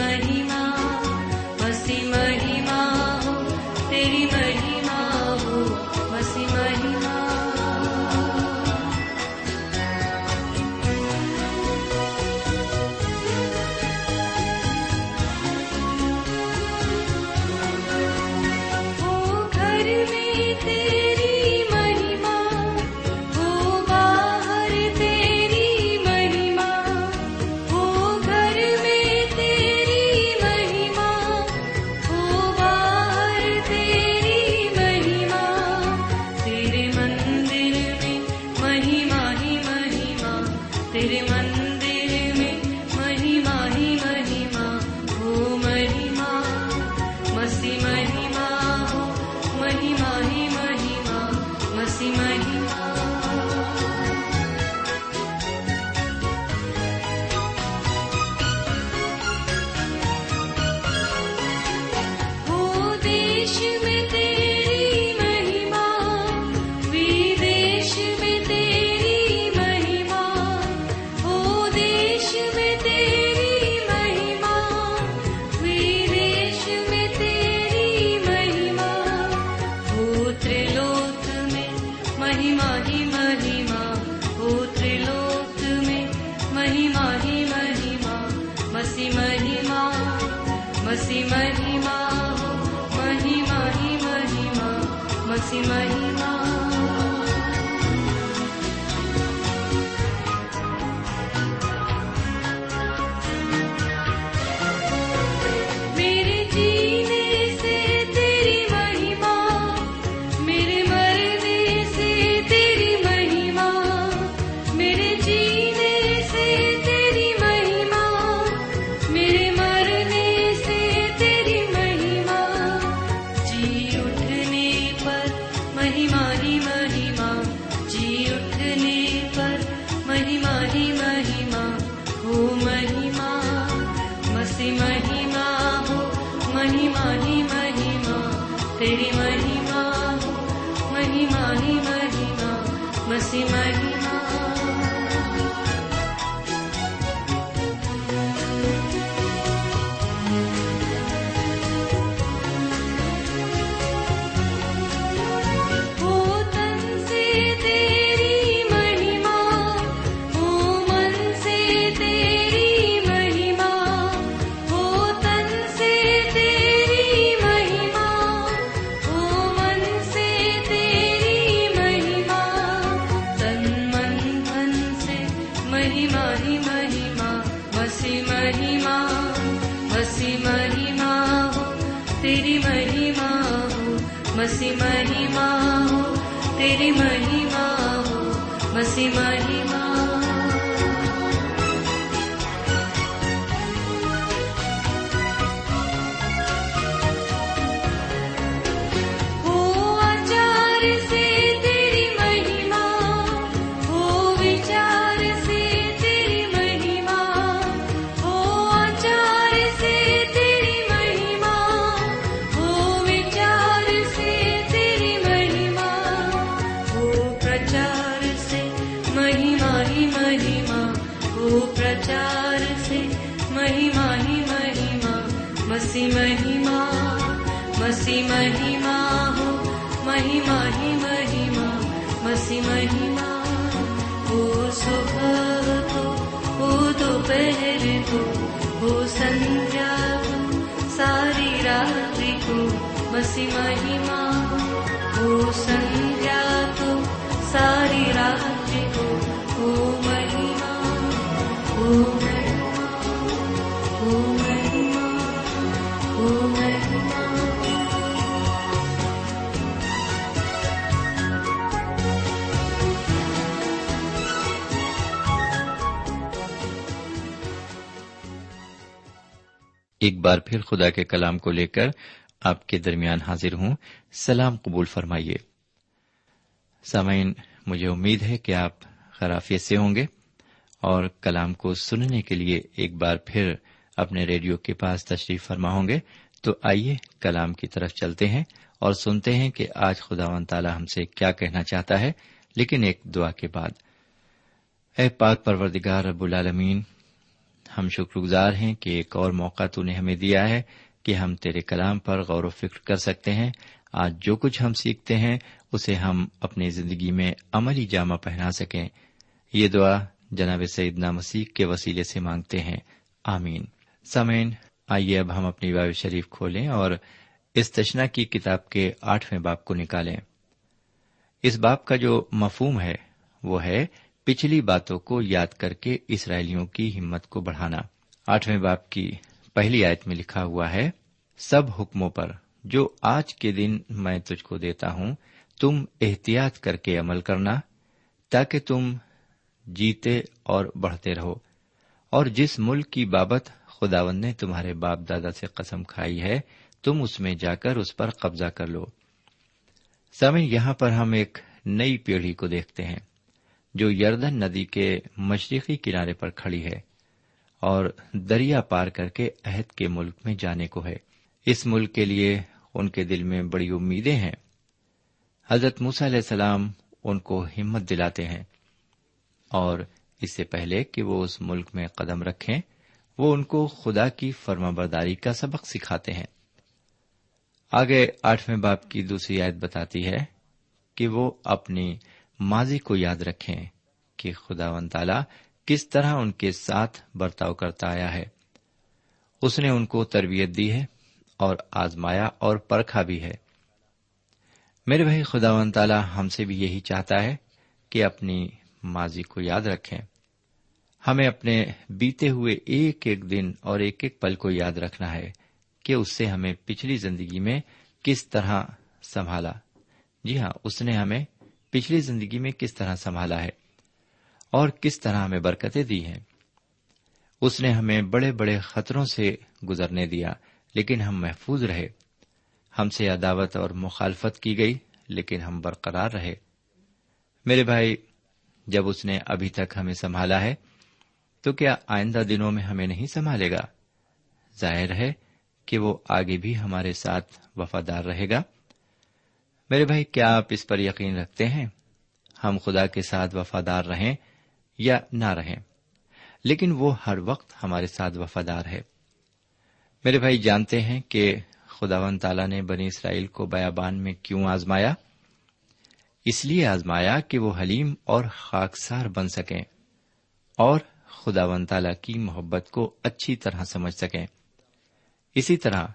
نہیں مہیما ہو بس مہیما مہما مہما مسی مہیما سو وہ دوپہر کو سنجیا ساری رات کو مسی مہیما سن ایک بار پھر خدا کے کلام کو لے کر آپ کے درمیان حاضر ہوں۔ سلام قبول فرمائیے۔ سامعین، مجھے امید ہے کہ آپ خرافیت سے ہوں گے اور کلام کو سننے کے لیے ایک بار پھر اپنے ریڈیو کے پاس تشریف فرما ہوں گے۔ تو آئیے کلام کی طرف چلتے ہیں اور سنتے ہیں کہ آج خدا و تعالی ہم سے کیا کہنا چاہتا ہے، لیکن ایک دعا کے بعد۔ اے پاک پروردگار رب العالمین ہم شکر گزار ہیں کہ ایک اور موقع تو نے ہمیں دیا ہے کہ ہم تیرے کلام پر غور و فکر کر سکتے ہیں۔ آج جو کچھ ہم سیکھتے ہیں، اسے ہم اپنی زندگی میں عملی جامہ پہنا سکیں۔ یہ دعا جناب سیدنا مسیح کے وسیلے سے مانگتے ہیں۔ آمین۔ سمین آئیے اب ہم اپنی باب شریف کھولیں اور اس تشنا کی کتاب کے آٹھویں باپ کو نکالیں۔ اس باپ کا جو مفہوم ہے، وہ ہے پچھلی باتوں کو یاد کر کے اسرائیلیوں کی ہمت کو بڑھانا۔ آٹھویں باپ کی پہلی آیت میں لکھا ہوا ہے، سب حکموں پر جو آج کے دن میں تجھ کو دیتا ہوں، تم احتیاط کر کے عمل کرنا، تاکہ تم جیتے اور بڑھتے رہو۔ اور جس ملک کی بابت خداون نے تمہارے باپ دادا سے قسم کھائی ہے، تم اس میں جا کر اس پر قبضہ کر لو۔ سامن یہاں پر ہم ایک نئی پیڑھی کو دیکھتے ہیں۔ جو یردن ندی کے مشرقی کنارے پر کھڑی ہے اور دریا پار کر کے عہد کے ملک میں جانے کو ہے۔ اس ملک کے لیے ان کے دل میں بڑی امیدیں ہیں۔ حضرت موسی علیہ السلام ان کو ہمت دلاتے ہیں اور اس سے پہلے کہ وہ اس ملک میں قدم رکھیں، وہ ان کو خدا کی فرما برداری کا سبق سکھاتے ہیں۔ آگے آٹھویں باپ کی دوسری آیت بتاتی ہے کہ وہ اپنی ماضی کو یاد رکھیں کہ خدا ون تعالی کس طرح ان کے ساتھ برتاؤ کرتا آیا ہے۔ اس نے ان کو تربیت دی ہے اور آزمایا اور پرکھا بھی ہے۔ میرے بھائی خدا ون تعالی ہم سے بھی یہی چاہتا ہے کہ اپنی ماضی کو یاد رکھیں۔ ہمیں اپنے بیتے ہوئے ایک ایک دن اور ایک ایک پل کو یاد رکھنا ہے کہ اس سے ہمیں پچھلی زندگی میں کس طرح سنبھالا۔ جی ہاں اس نے ہمیں پچھلی زندگی میں کس طرح سنبھالا ہے اور کس طرح ہمیں برکتیں دی ہیں۔ اس نے ہمیں بڑے بڑے خطروں سے گزرنے دیا، لیکن ہم محفوظ رہے۔ ہم سے عداوت اور مخالفت کی گئی، لیکن ہم برقرار رہے۔ میرے بھائی، جب اس نے ابھی تک ہمیں سنبھالا ہے، تو کیا آئندہ دنوں میں ہمیں نہیں سنبھالے گا؟ ظاہر ہے کہ وہ آگے بھی ہمارے ساتھ وفادار رہے گا۔ میرے بھائی، کیا آپ اس پر یقین رکھتے ہیں ہم خدا کے ساتھ وفادار رہیں یا نہ رہیں؟ لیکن وہ ہر وقت ہمارے ساتھ وفادار ہے۔ میرے بھائی، جانتے ہیں کہ خدا ون تعالیٰ نے بنی اسرائیل کو بیابان میں کیوں آزمایا؟ اس لیے آزمایا کہ وہ حلیم اور خاکسار بن سکیں اور خدا ون تعالیٰ کی محبت کو اچھی طرح سمجھ سکیں۔ اسی طرح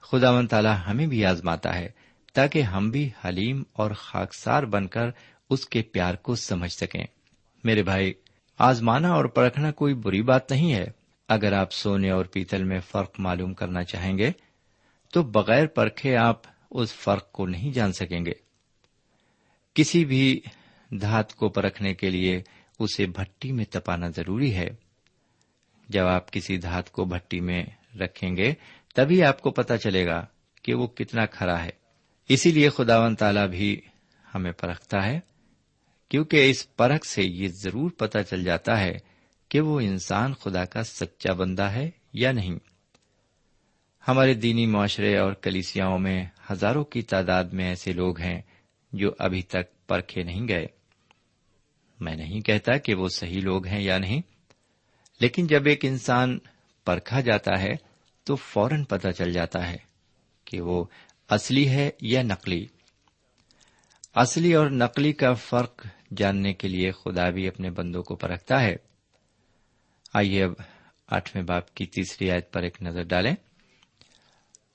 خدا ون تعالیٰ ہمیں بھی آزماتا ہے تاکہ ہم بھی حلیم اور خاکسار بن کر اس کے پیار کو سمجھ سکیں۔ میرے بھائی، آزمانا اور پرکھنا کوئی بری بات نہیں ہے۔ اگر آپ سونے اور پیتل میں فرق معلوم کرنا چاہیں گے، تو بغیر پرکھے آپ اس فرق کو نہیں جان سکیں گے۔ کسی بھی دھات کو پرکھنے کے لیے اسے بھٹی میں تپانا ضروری ہے۔ جب آپ کسی دھات کو بھٹی میں رکھیں گے، تبھی آپ کو پتا چلے گا کہ وہ کتنا کھرا ہے۔ اسی لیے خداون تالا بھی ہمیں پرکھتا ہے، کیونکہ اس پرکھ سے یہ ضرور پتا چل جاتا ہے کہ وہ انسان خدا کا سچا بندہ ہے یا نہیں۔ ہمارے دینی معاشرے اور کلیسیاؤں میں ہزاروں کی تعداد میں ایسے لوگ ہیں جو ابھی تک پرکھے نہیں گئے۔ میں نہیں کہتا کہ وہ صحیح لوگ ہیں یا نہیں، لیکن جب ایک انسان پرکھا جاتا ہے تو فوراً پتہ چل جاتا ہے کہ وہ اصلی ہے یا نقلی؟ اصلی اور نقلی کا فرق جاننے کے لیے خدا بھی اپنے بندوں کو پرکھتا ہے۔ آئیے اب آٹھویں باپ کی تیسری آیت پر ایک نظر ڈالیں۔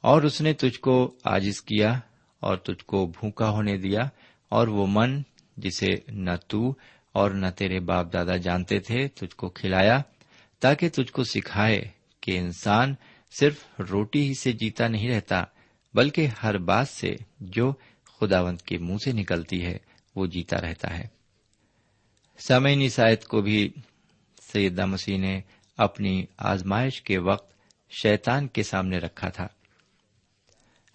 اور اس نے تجھ کو آجز کیا اور تجھ کو بھوکا ہونے دیا اور وہ من جسے نہ تو اور نہ تیرے باپ دادا جانتے تھے تجھ کو کھلایا تاکہ تجھ کو سکھائے کہ انسان صرف روٹی ہی سے جیتا نہیں رہتا بلکہ ہر بات سے جو خداوند کے منہ سے نکلتی ہے، وہ جیتا رہتا ہے۔ سمعین عیسائیت کو بھی سیدہ مسیح نے اپنی آزمائش کے وقت شیتان کے سامنے رکھا تھا۔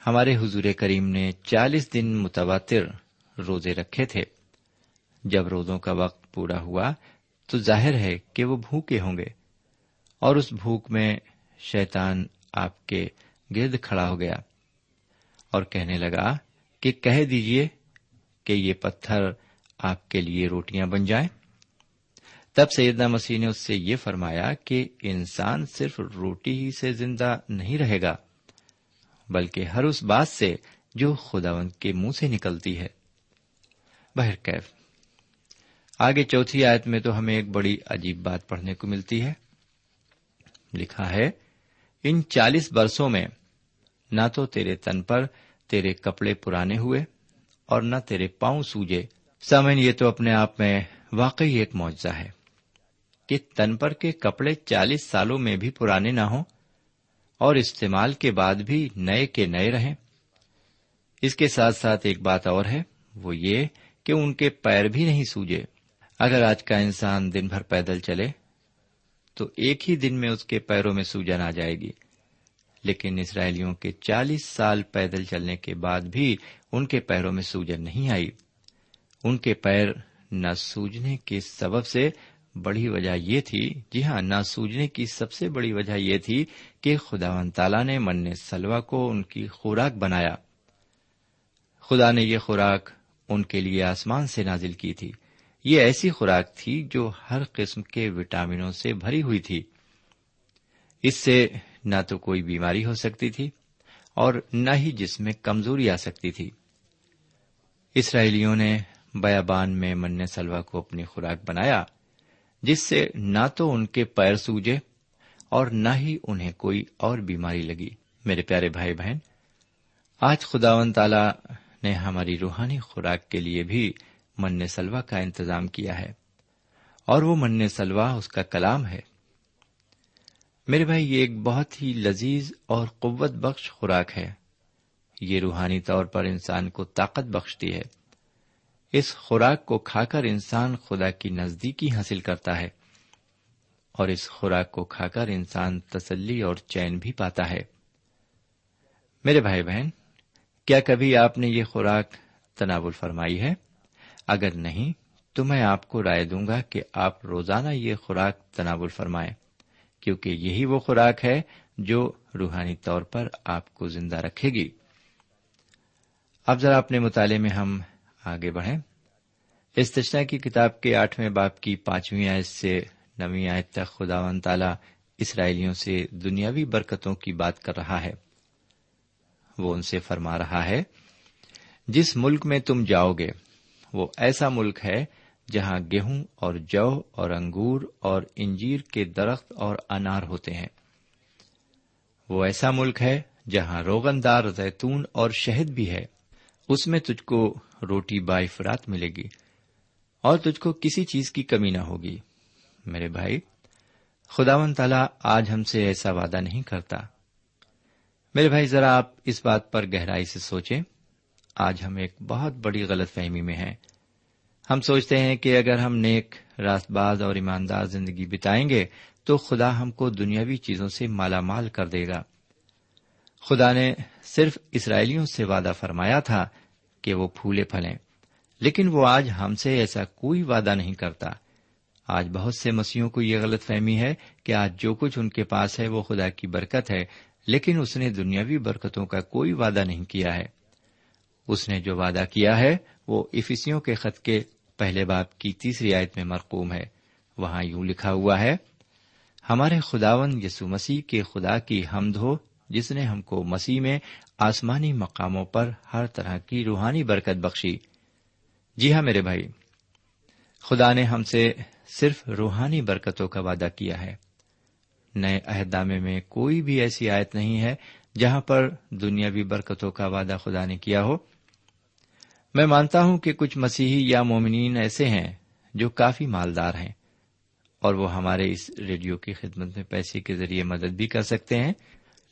ہمارے حضور کریم نے چالیس دن متواتر روزے رکھے تھے۔ جب روزوں کا وقت پورا ہوا، تو ظاہر ہے کہ وہ بھوکے ہوں گے۔ اور اس بھوک میں شیتان آپ کے گرد کھڑا ہو گیا۔ اور کہنے لگا کہ کہہ دیجیے کہ یہ پتھر آپ کے لیے روٹیاں بن جائیں۔ تب سیدنا مسیح نے اس سے یہ فرمایا کہ انسان صرف روٹی ہی سے زندہ نہیں رہے گا، بلکہ ہر اس بات سے جو خداوند کے منہ سے نکلتی ہے۔ بہرکیف آگے چوتھی آیت میں تو ہمیں ایک بڑی عجیب بات پڑھنے کو ملتی ہے۔ لکھا ہے، ان چالیس برسوں میں نہ تو تیرے تن پر تیرے کپڑے پرانے ہوئے اور نہ تیرے پاؤں سوجے۔ سمن یہ تو اپنے آپ میں واقعی ایک معاوضہ ہے کہ تن پر کے کپڑے چالیس سالوں میں بھی پرانے نہ ہوں اور استعمال کے بعد بھی نئے کے نئے رہیں۔ اس کے ساتھ ساتھ ایک بات اور ہے، وہ یہ کہ ان کے پیر بھی نہیں سوجے۔ اگر آج کا انسان دن بھر پیدل چلے، تو ایک ہی دن میں اس کے پیروں میں سوجن آ جائے گی۔ لیکن اسرائیلیوں کے چالیس سال پیدل چلنے کے بعد بھی ان کے پیروں میں سوجن نہیں آئی۔ ان کے پیر نہ سوجنے کے سبب سے بڑی وجہ یہ تھی جی ہاں نہ سوجنے کی سب سے بڑی وجہ یہ تھی کہ خدا و تعالی نے من سلوا کو ان کی خوراک بنایا۔ خدا نے یہ خوراک ان کے لیے آسمان سے نازل کی تھی۔ یہ ایسی خوراک تھی جو ہر قسم کے وٹامنوں سے بھری ہوئی تھی۔ اس سے نہ تو کوئی بیماری ہو سکتی تھی اور نہ ہی جس میں کمزوری آ سکتی تھی۔ اسرائیلیوں نے بیابان میں من سلوا کو اپنی خوراک بنایا، جس سے نہ تو ان کے پیر سوجے اور نہ ہی انہیں کوئی اور بیماری لگی۔ میرے پیارے بھائی بہن، آج خدا و تعالی نے ہماری روحانی خوراک کے لیے بھی من سلوا کا انتظام کیا ہے اور وہ من سلوا اس کا کلام ہے۔ میرے بھائی، یہ ایک بہت ہی لذیذ اور قوت بخش خوراک ہے۔ یہ روحانی طور پر انسان کو طاقت بخشتی ہے۔ اس خوراک کو کھا کر انسان خدا کی نزدیکی حاصل کرتا ہے اور اس خوراک کو کھا کر انسان تسلی اور چین بھی پاتا ہے۔ میرے بھائی بہن، کیا کبھی آپ نے یہ خوراک تناول فرمائی ہے؟ اگر نہیں، تو میں آپ کو رائے دوں گا کہ آپ روزانہ یہ خوراک تناول فرمائیں۔ کیونکہ یہی وہ خوراک ہے جو روحانی طور پر آپ کو زندہ رکھے گی۔ اب ذرا اپنے مطالعے میں ہم آگے بڑھیں۔ استشنا کی کتاب کے آٹھویں باپ کی پانچویں آیت سے نویں آیت تک خدا و تعالی اسرائیلیوں سے دنیاوی برکتوں کی بات کر رہا ہے۔ وہ ان سے فرما رہا ہے، جس ملک میں تم جاؤ گے، وہ ایسا ملک ہے جہاں گیہوں اور جو اور انگور اور انجیر کے درخت اور انار ہوتے ہیں۔ وہ ایسا ملک ہے جہاں روغن دار زیتون اور شہد بھی ہے۔ اس میں تجھ کو روٹی بائی فرات ملے گی اور تجھ کو کسی چیز کی کمی نہ ہوگی۔ میرے بھائی خدا و تعالی آج ہم سے ایسا وعدہ نہیں کرتا۔ میرے بھائی، ذرا آپ اس بات پر گہرائی سے سوچیں۔ آج ہم ایک بہت بڑی غلط فہمی میں ہیں۔ ہم سوچتے ہیں کہ اگر ہم نیک راست باز اور ایماندار زندگی بتائیں گے تو خدا ہم کو دنیاوی چیزوں سے مالا مال کر دے گا۔ خدا نے صرف اسرائیلیوں سے وعدہ فرمایا تھا کہ وہ پھولے پھلیں، لیکن وہ آج ہم سے ایسا کوئی وعدہ نہیں کرتا۔ آج بہت سے مسیحوں کو یہ غلط فہمی ہے کہ آج جو کچھ ان کے پاس ہے وہ خدا کی برکت ہے، لیکن اس نے دنیاوی برکتوں کا کوئی وعدہ نہیں کیا ہے۔ اس نے جو وعدہ کیا ہے وہ افسیوں کے خط کے پہلے باپ کی تیسری آیت میں مرقوم ہے۔ وہاں یوں لکھا ہوا ہے، ہمارے خداون یسو مسیح کے خدا کی حمد ہو، جس نے ہم کو مسیح میں آسمانی مقاموں پر ہر طرح کی روحانی برکت بخشی۔ جی ہاں میرے بھائی، خدا نے ہم سے صرف روحانی برکتوں کا وعدہ کیا ہے۔ نئے عہدامے میں کوئی بھی ایسی آیت نہیں ہے جہاں پر دنیاوی برکتوں کا وعدہ خدا نے کیا ہو۔ میں مانتا ہوں کہ کچھ مسیحی یا مومنین ایسے ہیں جو کافی مالدار ہیں اور وہ ہمارے اس ریڈیو کی خدمت میں پیسے کے ذریعے مدد بھی کر سکتے ہیں۔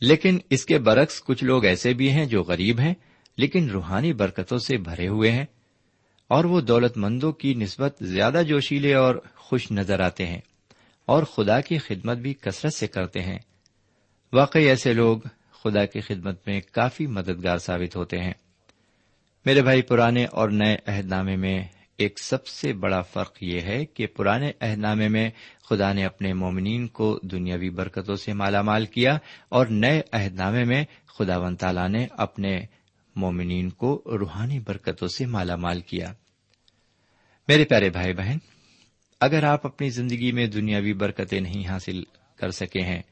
لیکن اس کے برعکس کچھ لوگ ایسے بھی ہیں جو غریب ہیں، لیکن روحانی برکتوں سے بھرے ہوئے ہیں اور وہ دولت مندوں کی نسبت زیادہ جوشیلے اور خوش نظر آتے ہیں اور خدا کی خدمت بھی کثرت سے کرتے ہیں۔ واقعی ایسے لوگ خدا کی خدمت میں کافی مددگار ثابت ہوتے ہیں۔ میرے بھائی، پرانے اور نئے عہد نامے میں ایک سب سے بڑا فرق یہ ہے کہ پرانے عہد نامے میں خدا نے اپنے مومنین کو دنیاوی برکتوں سے مالا مال کیا اور نئے عہد نامے میں خدا ون تعالیٰ نے اپنے مومنین کو روحانی برکتوں سے مالا مال کیا۔ میرے پیارے بھائی بہن، اگر آپ اپنی زندگی میں دنیاوی برکتیں نہیں حاصل کر سکے ہیں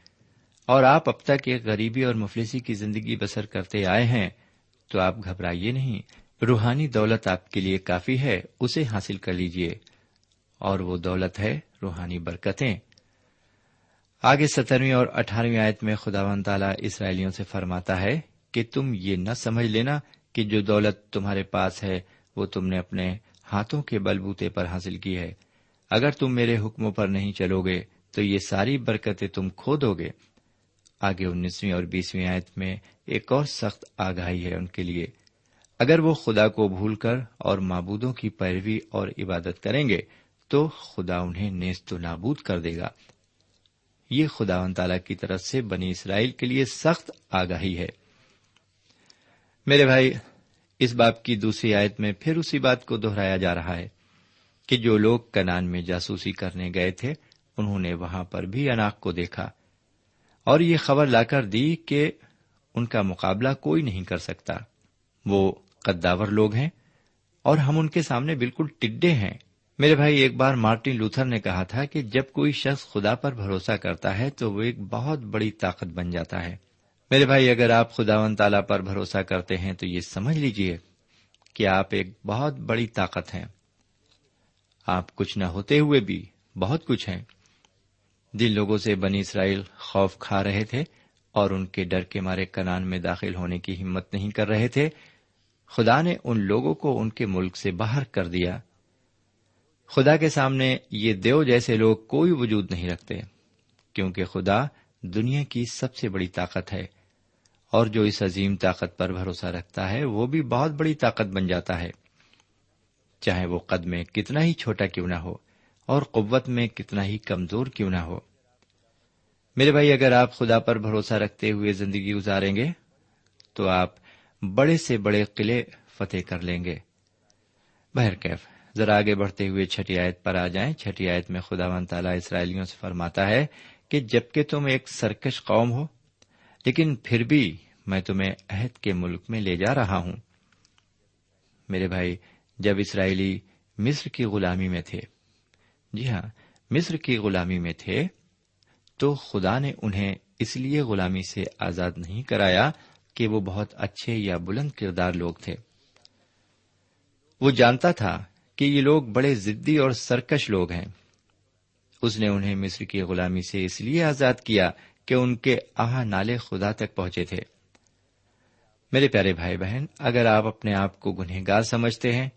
اور آپ اب تک ایک غریبی اور مفلسی کی زندگی بسر کرتے آئے ہیں، تو آپ گھبرائیے نہیں۔ روحانی دولت آپ کے لیے کافی ہے، اسے حاصل کر لیجیے اور وہ دولت ہے، روحانی برکتیں۔ آگے سترویں اور اٹھارہویں آیت میں خدا و تعالی اسرائیلیوں سے فرماتا ہے کہ تم یہ نہ سمجھ لینا کہ جو دولت تمہارے پاس ہے، وہ تم نے اپنے ہاتھوں کے بلبوتے پر حاصل کی ہے۔ اگر تم میرے حکموں پر نہیں چلو گے تو یہ ساری برکتیں تم کھو دو گے۔ آگے انیسویں اور بیسویں آیت میں ایک اور سخت آگاہی ہے ان کے لیے۔ اگر وہ خدا کو بھول کر اور معبودوں کی پیروی اور عبادت کریں گے، تو خدا انہیں نیست و نابود کر دے گا۔ یہ خدا و تعالی کی طرف سے بنی اسرائیل کے لیے سخت آگاہی ہے۔ میرے بھائی، اس باپ کی دوسری آیت میں پھر اسی بات کو دوہرایا جا رہا ہے کہ جو لوگ کنان میں جاسوسی کرنے گئے تھے، انہوں نے وہاں پر بھی اناخ کو دیکھا۔ اور یہ خبر لا کر دی کہ ان کا مقابلہ کوئی نہیں کر سکتا۔ وہ قداور لوگ ہیں اور ہم ان کے سامنے بالکل ٹڈے ہیں۔ میرے بھائی، ایک بار مارٹن لوتھر نے کہا تھا کہ جب کوئی شخص خدا پر بھروسہ کرتا ہے تو وہ ایک بہت بڑی طاقت بن جاتا ہے۔ میرے بھائی، اگر آپ خدا و تعالی پر بھروسہ کرتے ہیں تو یہ سمجھ لیجیے کہ آپ ایک بہت بڑی طاقت ہیں۔ آپ کچھ نہ ہوتے ہوئے بھی بہت کچھ ہیں۔ جن لوگوں سے بنی اسرائیل خوف کھا رہے تھے اور ان کے ڈر کے مارے کنان میں داخل ہونے کی ہمت نہیں کر رہے تھے خدا نے ان لوگوں کو ان کے ملک سے باہر کر دیا۔ خدا کے سامنے یہ دیو جیسے لوگ کوئی وجود نہیں رکھتے، کیونکہ خدا دنیا کی سب سے بڑی طاقت ہے۔ اور جو اس عظیم طاقت پر بھروسہ رکھتا ہے، وہ بھی بہت بڑی طاقت بن جاتا ہے۔ چاہے وہ قد میں کتنا ہی چھوٹا کیوں نہ ہو، اور قوت میں کتنا ہی کمزور کیوں نہ ہو۔ میرے بھائی، اگر آپ خدا پر بھروسہ رکھتے ہوئے زندگی گزاریں گے، تو آپ بڑے سے بڑے قلعے فتح کر لیں گے۔ بہرکیف ذرا آگے بڑھتے ہوئے چھٹی آیت پر آ جائیں۔ چھٹی آیت میں خدا و تعالیٰ اسرائیلیوں سے فرماتا ہے کہ جبکہ تم ایک سرکش قوم ہو، لیکن پھر بھی میں تمہیں عہد کے ملک میں لے جا رہا ہوں۔ میرے بھائی، جب اسرائیلی مصر کی غلامی میں تھے جی ہاں مصر کی غلامی میں تھے، تو خدا نے انہیں اس لیے غلامی سے آزاد نہیں کرایا کہ وہ بہت اچھے یا بلند کردار لوگ تھے۔ وہ جانتا تھا کہ یہ لوگ بڑے ضدی اور سرکش لوگ ہیں۔ اس نے انہیں مصر کی غلامی سے اس لیے آزاد کیا کہ ان کے آہ نالے خدا تک پہنچے تھے۔ میرے پیارے بھائی بہن، اگر آپ اپنے آپ کو گنہگار سمجھتے ہیں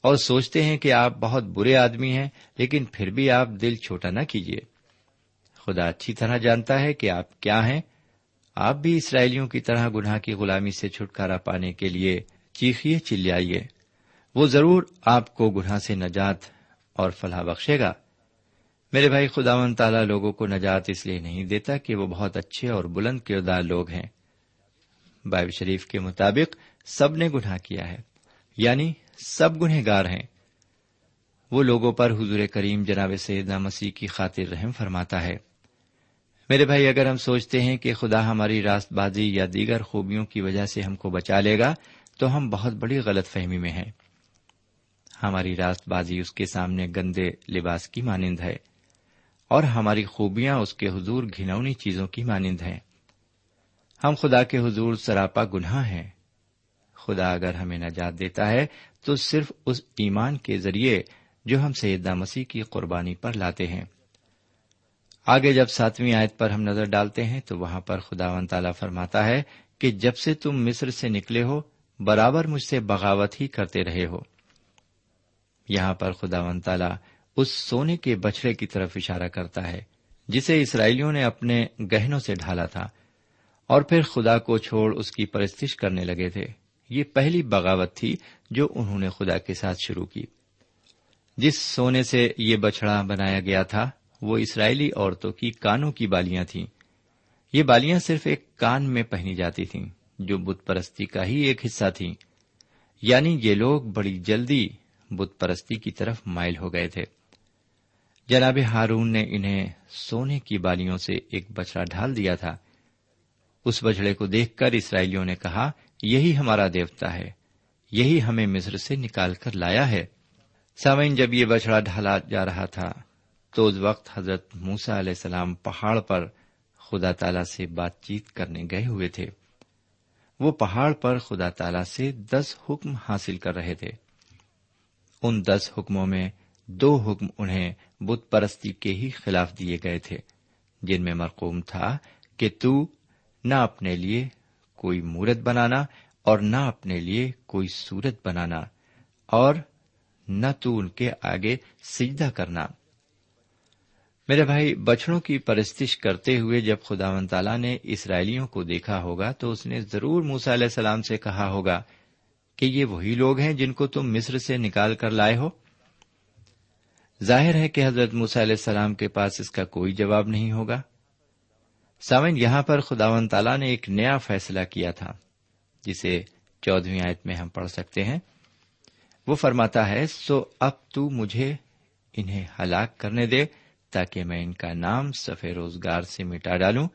اور سوچتے ہیں کہ آپ بہت برے آدمی ہیں، لیکن پھر بھی آپ دل چھوٹا نہ کیجیے خدا اچھی طرح جانتا ہے کہ آپ کیا ہیں آپ بھی اسرائیلیوں کی طرح گناہ کی غلامی سے چھٹکارا پانے کے لیے چیخیے، چلیائیے۔ وہ ضرور آپ کو گناہ سے نجات اور فلاح بخشے گا۔ میرے بھائی خدا و تعالیٰ لوگوں کو نجات اس لیے نہیں دیتا کہ وہ بہت اچھے اور بلند کردار لوگ ہیں۔ بائب شریف کے مطابق سب نے گناہ کیا ہے یعنی سب گنہ گار ہیں۔ وہ لوگوں پر حضور کریم جناب سیدنا مسیح کی خاطر رحم فرماتا ہے۔ میرے بھائی، اگر ہم سوچتے ہیں کہ خدا ہماری راست بازی یا دیگر خوبیوں کی وجہ سے ہم کو بچا لے گا، تو ہم بہت بڑی غلط فہمی میں ہیں۔ ہماری راست بازی اس کے سامنے گندے لباس کی مانند ہے اور ہماری خوبیاں اس کے حضور گھنونی چیزوں کی مانند ہیں۔ ہم خدا کے حضور سراپا گناہ ہیں۔ خدا اگر ہمیں نجات دیتا ہے، تو صرف اس ایمان کے ذریعے جو ہم سیدہ مسیح کی قربانی پر لاتے ہیں۔ آگے جب ساتویں آیت پر ہم نظر ڈالتے ہیں تو وہاں پر خدا و تعالی فرماتا ہے کہ جب سے تم مصر سے نکلے ہو، برابر مجھ سے بغاوت ہی کرتے رہے ہو۔ یہاں پر خدا و تعالی اس سونے کے بچڑے کی طرف اشارہ کرتا ہے، جسے اسرائیلیوں نے اپنے گہنوں سے ڈھالا تھا۔ اور پھر خدا کو چھوڑ اس کی پرستش کرنے لگے تھے۔ یہ پہلی بغاوت تھی جو انہوں نے خدا کے ساتھ شروع کی۔ جس سونے سے یہ بچڑا بنایا گیا تھا وہ اسرائیلی عورتوں کی کانوں کی بالیاں تھیں۔ یہ بالیاں صرف ایک کان میں پہنی جاتی تھیں، جو بت پرستی کا ہی ایک حصہ تھیں۔ یعنی یہ لوگ بڑی جلدی بت پرستی کی طرف مائل ہو گئے تھے۔ جناب ہارون نے انہیں سونے کی بالیوں سے ایک بچڑا ڈھال دیا تھا۔ اس بچڑے کو دیکھ کر اسرائیلیوں نے کہا، یہی ہمارا دیوتا ہے، یہی ہمیں مصر سے نکال کر لایا ہے۔ سامعین، جب یہ بچڑا ڈھالا جا رہا تھا تو اس وقت حضرت موسا علیہ السلام پہاڑ پر خدا تعالی سے بات چیت کرنے گئے ہوئے تھے۔ وہ پہاڑ پر خدا تعالی سے دس حکم حاصل کر رہے تھے۔ ان دس حکموں میں دو حکم انہیں بت پرستی کے ہی خلاف دیے گئے تھے، جن میں مرقوم تھا کہ تو نہ اپنے لیے کوئی مورت بنانا اور نہ اپنے لیے کوئی سورت بنانا اور نہ تو ان کے آگے سجدہ کرنا۔ میرے بھائی بچڑوں کی پرستش کرتے ہوئے جب خدا و تعالیٰ نے اسرائیلیوں کو دیکھا ہوگا تو اس نے ضرور موسا علیہ السلام سے کہا ہوگا کہ یہ وہی لوگ ہیں جن کو تم مصر سے نکال کر لائے ہو۔ ظاہر ہے کہ حضرت موسیٰ علیہ السلام کے پاس اس کا کوئی جواب نہیں ہوگا۔ سامن یہاں پر خداون تعالیٰ نے ایک نیا فیصلہ کیا تھا، جسے چودہویں آیت میں ہم پڑھ سکتے ہیں۔ وہ فرماتا ہے، سو اب تو مجھے انہیں ہلاک کرنے دے۔ تاکہ میں ان کا نام سفید روزگار سے مٹا ڈالوں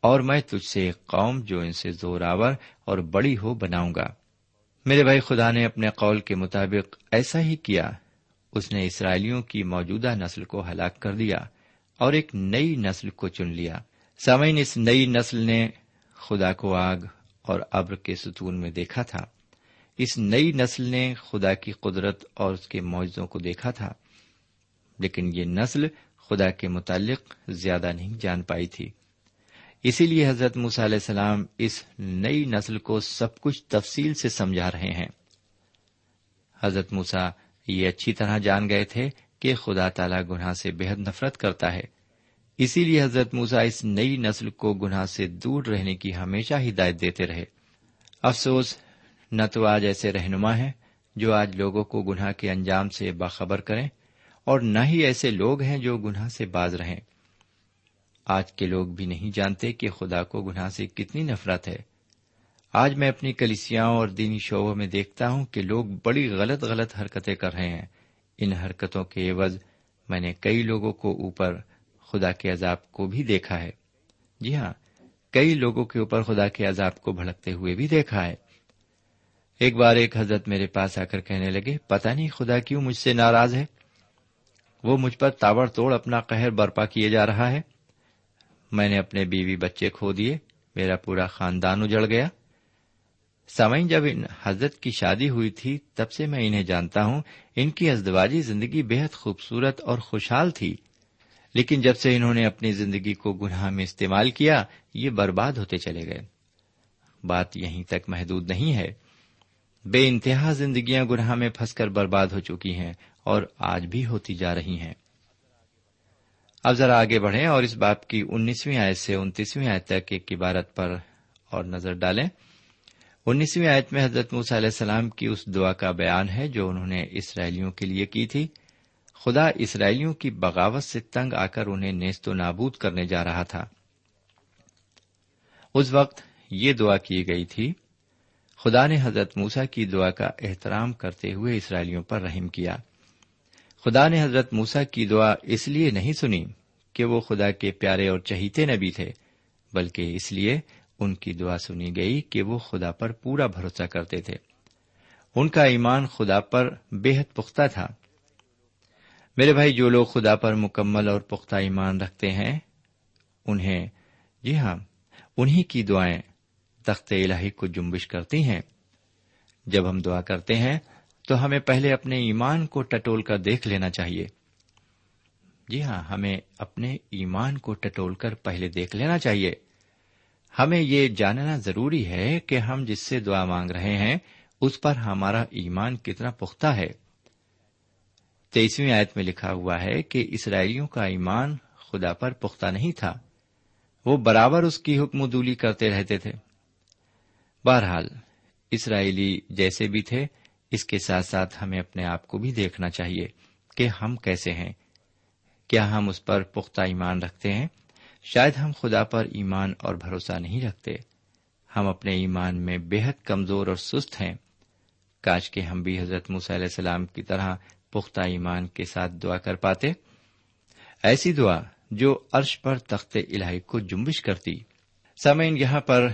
اور میں تجھ سے ایک قوم جو ان سے زور آور اور بڑی ہو بناؤں گا۔ میرے بھائی، خدا نے اپنے قول کے مطابق ایسا ہی کیا۔ اس نے اسرائیلیوں کی موجودہ نسل کو ہلاک کر دیا اور ایک نئی نسل کو چن لیا۔ سامعین، اس نئی نسل نے خدا کو آگ اور ابر کے ستون میں دیکھا تھا۔ اس نئی نسل نے خدا کی قدرت اور اس کے معاوضوں کو دیکھا تھا۔ لیکن یہ نسل خدا کے متعلق زیادہ نہیں جان پائی تھی۔ اسی لیے حضرت علیہ السلام اس نئی نسل کو سب کچھ تفصیل سے سمجھا رہے ہیں۔ حضرت موسا یہ اچھی طرح جان گئے تھے کہ خدا تعالی گناہ سے بےحد نفرت کرتا ہے۔ اسی لیے حضرت موسا اس نئی نسل کو گناہ سے دور رہنے کی ہمیشہ ہدایت دیتے رہے۔ افسوس، نہ تو آج ایسے رہنما ہیں جو آج لوگوں کو گناہ کے انجام سے باخبر کریں۔ اور نہ ہی ایسے لوگ ہیں جو گناہ سے باز رہیں۔ آج کے لوگ بھی نہیں جانتے کہ خدا کو گناہ سے کتنی نفرت ہے۔ آج میں اپنی کلیسیاں اور دینی شعبوں میں دیکھتا ہوں کہ لوگ بڑی غلط غلط حرکتیں کر رہے ہیں۔ ان حرکتوں کے عوض میں نے کئی لوگوں کو اوپر خدا کے عذاب کو بھی دیکھا ہے۔ جی ہاں کئی لوگوں کے اوپر خدا کے عذاب کو بھڑکتے ہوئے بھی دیکھا ہے۔ ایک بار ایک حضرت میرے پاس آ کر کہنے لگے پتا نہیں خدا کیوں مجھ سے ناراض ہے؟ وہ مجھ پر تاوڑ توڑ اپنا قہر برپا کیے جا رہا ہے۔ میں نے اپنے بیوی بچے کھو دیے، میرا پورا خاندان اجڑ گیا۔ سوئیں جب ان حضرت کی شادی ہوئی تھی، تب سے میں انہیں جانتا ہوں۔ ان کی ازدواجی زندگی بےحد خوبصورت اور خوشحال تھی۔ لیکن جب سے انہوں نے اپنی زندگی کو گناہ میں استعمال کیا، یہ برباد ہوتے چلے گئے۔ بات یہیں تک محدود نہیں ہے۔ بے انتہا زندگیاں گناہ میں پھنس کر برباد ہو چکی ہیں۔ اور آج بھی ہوتی جا رہی ہیں۔ اب ذرا آگے بڑھیں اور اس باپ کی انیسویں آیت سے انتیسویں آیت تک ایک عبارت پر اور نظر ڈالیں۔ انیسویں آیت میں حضرت موس علیہ السلام کی اس دعا کا بیان ہے جو انہوں نے اسرائیلیوں کے لیے کی تھی۔ خدا اسرائیلیوں کی بغاوت سے تنگ آ کر انہیں نیست و نابود کرنے جا رہا تھا۔ اس وقت یہ دعا کی گئی تھی، خدا نے حضرت موسا کی دعا کا احترام کرتے ہوئے اسرائیلیوں پر رحم کیا۔ خدا نے حضرت موسا کی دعا اس لیے نہیں سنی کہ وہ خدا کے پیارے اور چہیتے نبی تھے، بلکہ اس لیے ان کی دعا سنی گئی کہ وہ خدا پر پورا بھروسہ کرتے تھے۔ ان کا ایمان خدا پر بے حد پختہ تھا۔ میرے بھائی، جو لوگ خدا پر مکمل اور پختہ ایمان رکھتے ہیں، انہیں جی ہاں انہی کی دعائیں تخت الہی کو جنبش کرتی ہیں۔ جب ہم دعا کرتے ہیں تو ہمیں پہلے اپنے ایمان کو ٹٹول کر دیکھ لینا چاہیے۔ جی ہاں ہمیں اپنے ایمان کو ٹٹول کر پہلے دیکھ لینا چاہیے۔ ہمیں یہ جاننا ضروری ہے کہ ہم جس سے دعا مانگ رہے ہیں، اس پر ہمارا ایمان کتنا پختہ ہے۔ تیسویں آیت میں لکھا ہوا ہے کہ اسرائیلیوں کا ایمان خدا پر پختہ نہیں تھا۔ وہ برابر اس کی حکم دولی کرتے رہتے تھے۔ بہرحال، اسرائیلی جیسے بھی تھے اس کے ساتھ ساتھ ہمیں اپنے آپ کو بھی دیکھنا چاہیے کہ ہم کیسے ہیں۔ کیا ہم اس پر پختہ ایمان رکھتے ہیں؟ شاید ہم خدا پر ایمان اور بھروسہ نہیں رکھتے۔ ہم اپنے ایمان میں بے حد کمزور اور سست ہیں۔ کاش کے ہم بھی حضرت علیہ السلام کی طرح پختہ ایمان کے ساتھ دعا کر پاتے۔ ایسی دعا جو عرش پر تخت الہی کو جنبش کرتی۔ سمعین یہاں پر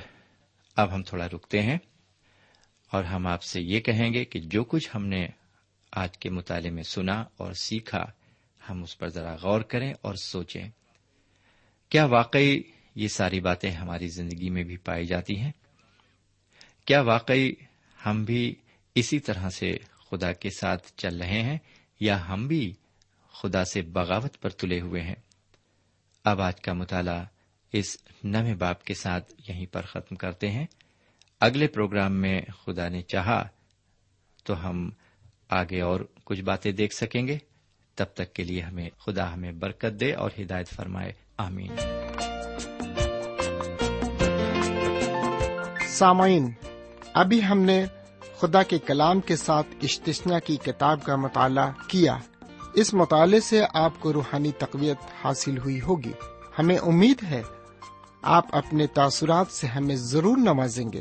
اب ہم تھوڑا رکتے ہیں۔ اور ہم آپ سے یہ کہیں گے کہ جو کچھ ہم نے آج کے مطالعے میں سنا اور سیکھا، ہم اس پر ذرا غور کریں اور سوچیں۔ کیا واقعی یہ ساری باتیں ہماری زندگی میں بھی پائی جاتی ہیں؟ کیا واقعی ہم بھی اسی طرح سے خدا کے ساتھ چل رہے ہیں یا ہم بھی خدا سے بغاوت پر تلے ہوئے ہیں؟ اب آج کا مطالعہ اس نئے باپ کے ساتھ یہیں پر ختم کرتے ہیں۔ اگلے پروگرام میں خدا نے چاہا تو ہم آگے اور کچھ باتیں دیکھ سکیں گے۔ تب تک کے لیے ہمیں خدا ہمیں برکت دے اور ہدایت فرمائے۔ آمین۔ سامعین، ابھی ہم نے خدا کے کلام کے ساتھ اشتشنا کی کتاب کا مطالعہ کیا۔ اس مطالعے سے آپ کو روحانی تقویت حاصل ہوئی ہوگی۔ ہمیں امید ہے آپ اپنے تاثرات سے ہمیں ضرور نوازیں گے۔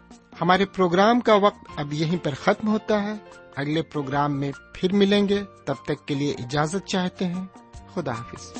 ہمارے پروگرام کا وقت اب یہیں پر ختم ہوتا ہے۔ اگلے پروگرام میں پھر ملیں گے۔ تب تک کے لیے اجازت چاہتے ہیں۔ خدا حافظ۔